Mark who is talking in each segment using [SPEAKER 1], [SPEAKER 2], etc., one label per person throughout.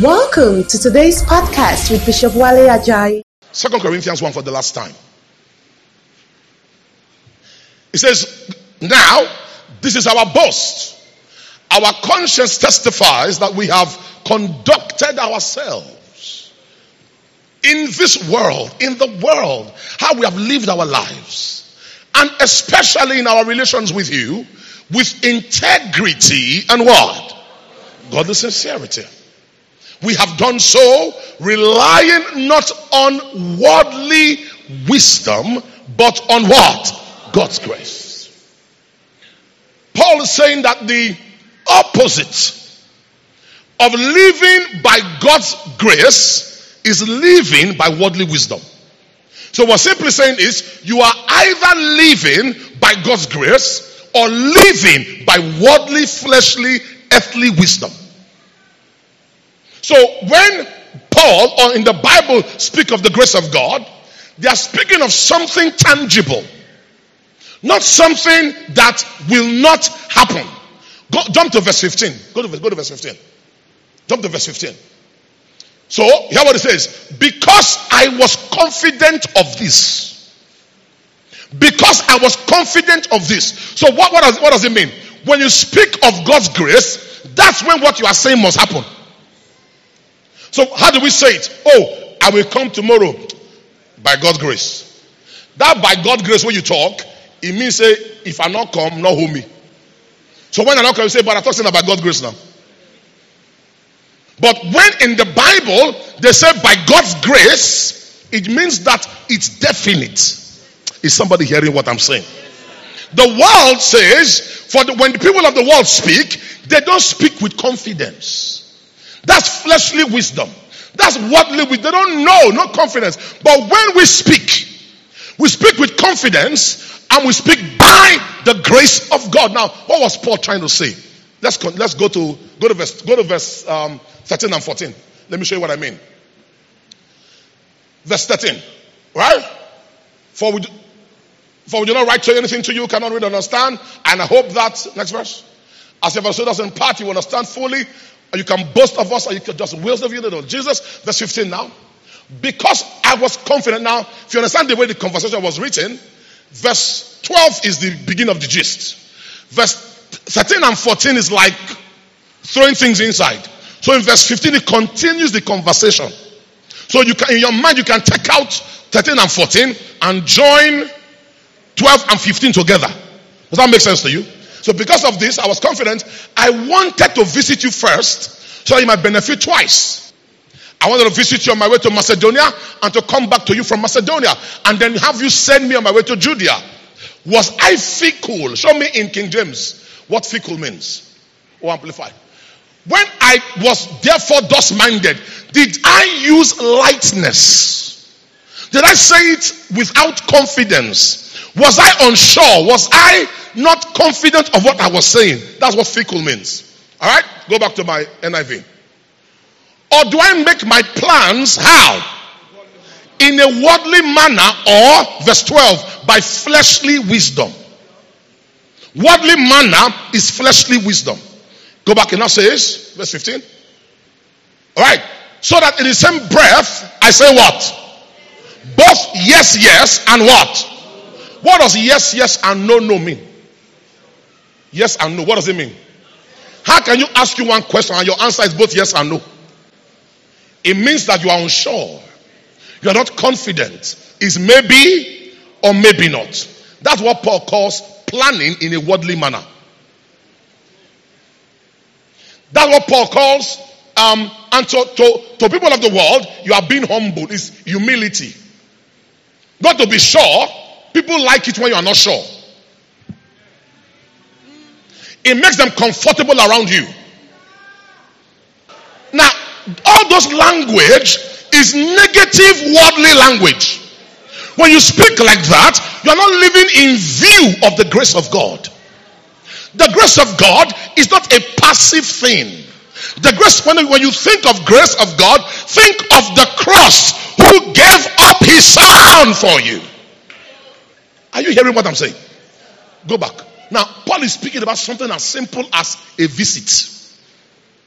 [SPEAKER 1] Welcome to today's podcast with Bishop Wale Ajayi.
[SPEAKER 2] Second Corinthians 1 for the last time. It says, Now, this is our boast. Our conscience testifies that we have conducted ourselves in this world, in the world, how we have lived our lives, and especially in our relations with you, with integrity and what? Godly sincerity. We have done so relying not on worldly wisdom, but on what? God's grace. Paul is saying that the opposite of living by God's grace is living by worldly wisdom. So, what simply saying is, you are either living by God's grace or living by worldly, fleshly, earthly wisdom. So, when Paul or in the Bible speak of the grace of God, they are speaking of something tangible, not something that will not happen. Go, jump to verse 15. Go to, go to verse 15. Jump to verse 15. So, hear what it says. Because I was confident of this. Because I was confident of this. So, what, what, does, what does it mean? When you speak of God's grace, that's when what you are saying must happen. So, how do we say it? Oh, I will come tomorrow by God's grace. That by God's grace, when you talk, it means say, if I not come, not hold me. So when I not come, you say, but I'm talking about God's grace now. But when in the Bible they say by God's grace, it means that it's definite. Is somebody hearing what I'm saying? The world says, for the, when the people of the world speak, they don't speak with confidence. That's fleshly wisdom. That's worldly wisdom. They don't know, no confidence. But when we speak, we speak with confidence and we speak by the grace of God. Now, what was Paul trying to say? Let's let's go to go to verse go to verse um, 13 and 14. Let me show you what I mean. Verse 13, right? For we, do, for we do not write to anything to you, cannot read understand. And I hope that next verse, as if showed doesn't part, you understand fully, you can boast of us, and you can just waste of you know Jesus. Verse 15 now. Because I was confident. Now, if you understand the way the conversation was written, verse 12 is the beginning of the gist. Verse 13 and 14 is like throwing things inside. So in verse 15, it continues the conversation. So you can, in your mind, you can take out 13 and 14 and join 12 and 15 together. Does that make sense to you? So because of this, I was confident. I wanted to visit you first so you might benefit twice. I wanted to visit you on my way to Macedonia and to come back to you from Macedonia and then have you send me on my way to Judea. Was I fickle? Show me in King James what fickle means. Or oh, amplify. When I was therefore thus minded, did I use lightness? Did I say it without confidence? Was I unsure? Was I not confident of what I was saying? That's what fickle means. All right? Go back to my NIV. Or do I make my plans how? In a worldly manner or, verse 12, by fleshly wisdom. Worldly manner is fleshly wisdom. Go back and now says, verse 15. All right. So that in the same breath, I say what? Both yes, yes, and what? What does yes, yes, and no, no mean? Yes and no. What does it mean? How can you ask you one question and your answer is both yes and no? It means that you are unsure. You are not confident. Is maybe or maybe not. That's what Paul calls planning in a worldly manner. That's what Paul calls, um, and to, to, to people of the world, you are being humble. It's humility. Not to be sure. People like it when you are not sure. It makes them comfortable around you. Now, all those language is negative worldly language. When you speak like that, you're not living in view of the grace of God. The grace of God is not a passive thing. The grace, when, when you think of grace of God, think of the cross who gave up his son for you. Are you hearing what I'm saying? Go back. Now, Paul is speaking about something as simple as a visit.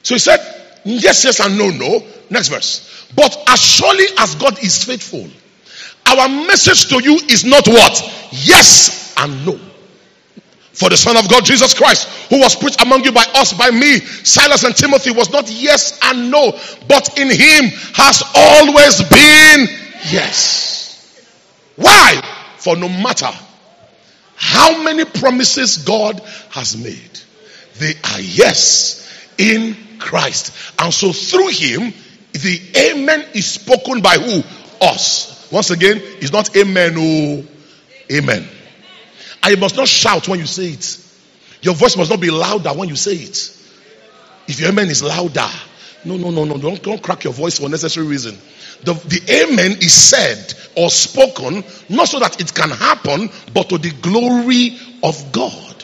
[SPEAKER 2] So he said, Yes, yes, and no, no. Next verse. But as surely as God is faithful, our message to you is not what? Yes and no. For the Son of God, Jesus Christ, who was preached among you by us, by me, Silas and Timothy, was not yes and no, but in him has always been yes. Why? For no matter how many promises God has made, they are yes in Christ. And so through him, the amen is spoken by who? Us. Once again, it's not amen, oh, amen. And you must not shout when you say it. Your voice must not be louder when you say it. If your amen is louder, no, no, no, no, don't, don't crack your voice for unnecessary reason. The, the amen is said or spoken not so that it can happen, but to the glory of God.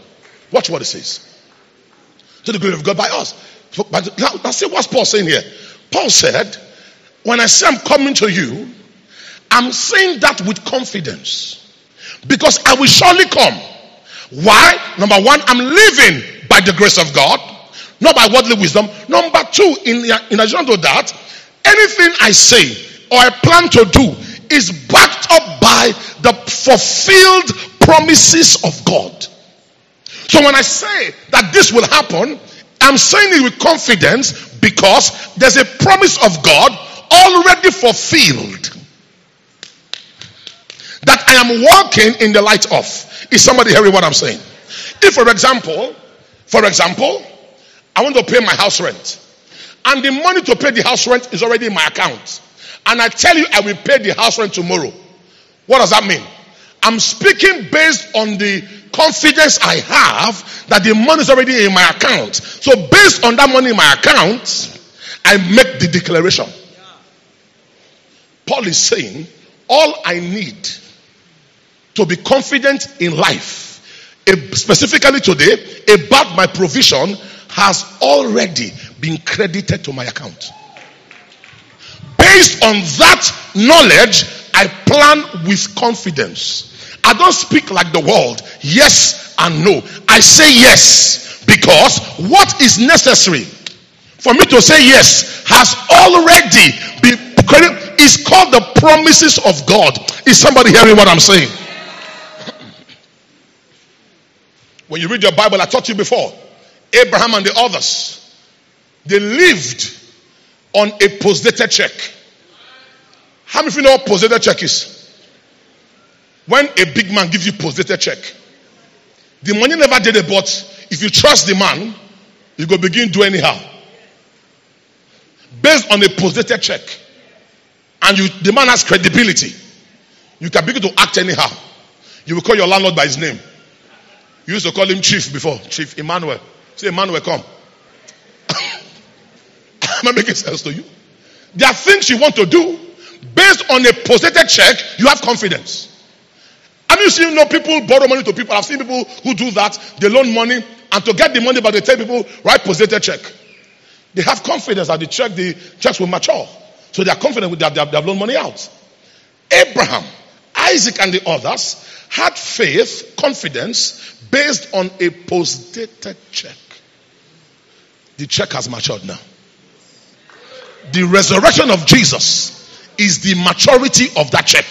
[SPEAKER 2] Watch what it says. To the glory of God by us. But now, now see what's Paul saying here. Paul said, When I say I'm coming to you, I'm saying that with confidence. Because I will surely come. Why? Number one, I'm living by the grace of God, not by worldly wisdom. Number two, in, in addition to that, anything I say or I plan to do is backed up by the fulfilled promises of God. So when I say that this will happen, I'm saying it with confidence because there's a promise of God already fulfilled that I am walking in the light of. Is somebody hearing what I'm saying? If, for example, for example, I want to pay my house rent, and the money to pay the house rent is already in my account, and I tell you I will pay the house rent tomorrow, what does that mean? I'm speaking based on the confidence I have that the money is already in my account. So, based on that money in my account, I make the declaration. Paul is saying, All I need to be confident in life, eh, specifically today, about my provision has already been credited to my account. Based on that knowledge, I plan with confidence. I don't speak like the world, yes and no. I say yes because what is necessary for me to say yes has already been credited. Is called the promises of God. Is somebody hearing what I'm saying? When you read your Bible, I taught you before, Abraham and the others, they lived on a post-dated check. How many of you know what post-dated check is? When a big man gives you post-dated check, the money never did it, but if you trust the man, you go begin do anyhow. Based on a post-dated check, and you the man has credibility, you can begin to act anyhow. You will call your landlord by his name. You used to call him Chief before, Chief Emmanuel. Say, Emmanuel, come. Am I making sense to you? There are things you want to do based on a post-dated check. You have confidence. Have you seen you know people borrow money to people? I've seen people who do that. They loan money, and to get the money, but they tell people write post-dated check. They have confidence that the check, the checks will mature, so they are confident that they have, they have loaned money out. Abraham, Isaac, and the others had faith, confidence based on a post-dated check. The check has matured now. The resurrection of Jesus is the maturity of that check.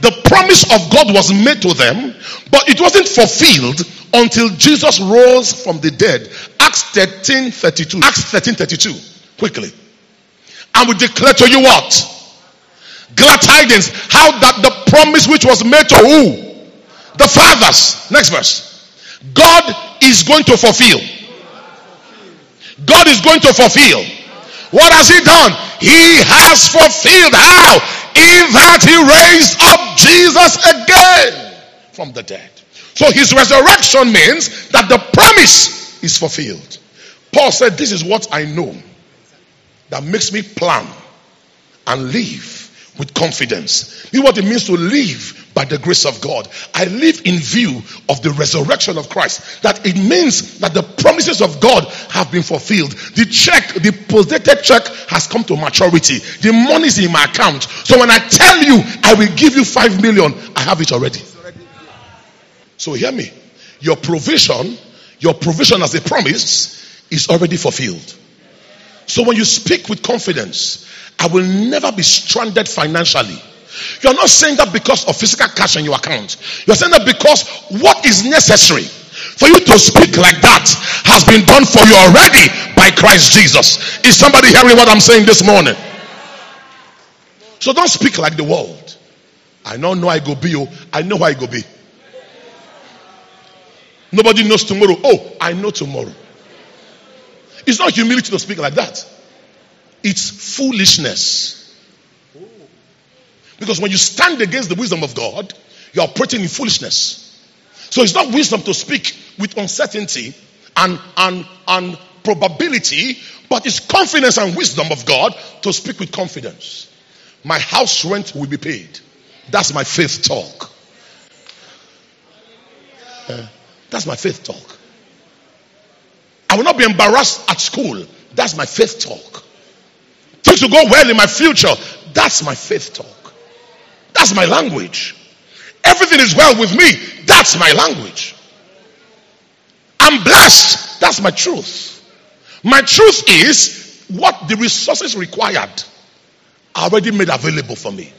[SPEAKER 2] The promise of God was made to them, but it wasn't fulfilled until Jesus rose from the dead. Acts 13 32. Acts 13 32. Quickly. And we declare to you what? Glad tidings. How that the promise which was made to who? The fathers. Next verse. God is going to fulfill. God is going to fulfill. What has He done? He has fulfilled. How? In that He raised up Jesus again from the dead. So His resurrection means that the promise is fulfilled. Paul said, This is what I know that makes me plan and live with confidence. Is what it means to live by the grace of God. I live in view of the resurrection of Christ. That it means that the promises of God have been fulfilled. The check, the post-dated check has come to maturity. The money is in my account. So when I tell you I will give you five million, I have it already. So hear me. Your provision, your provision as a promise is already fulfilled. So when you speak with confidence, I will never be stranded financially. You're not saying that because of physical cash in your account. You're saying that because what is necessary for you to speak like that has been done for you already by Christ Jesus. Is somebody hearing what I'm saying this morning? So don't speak like the world. I don't know I go be. Oh, I know I go be. Nobody knows tomorrow. Oh, I know tomorrow. It's not humility to speak like that. It's foolishness. Because when you stand against the wisdom of God, you're operating in foolishness. So it's not wisdom to speak with uncertainty and, and, and probability, but it's confidence and wisdom of God to speak with confidence. My house rent will be paid. That's my faith talk. Uh, that's my faith talk. I will not be embarrassed at school. That's my faith talk. Things will go well in my future. That's my faith talk. That's my language. Everything is well with me. That's my language. I'm blessed. That's my truth. My truth is what the resources required are already made available for me.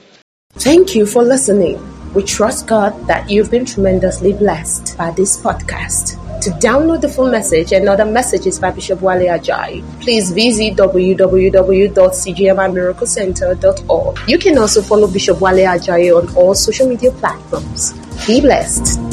[SPEAKER 1] Thank you for listening. We trust God that you've been tremendously blessed by this podcast. To download the full message and other messages by Bishop Wale Ajayi, please visit www.cgmimiraclecenter.org. You can also follow Bishop Wale Ajayi on all social media platforms. Be blessed.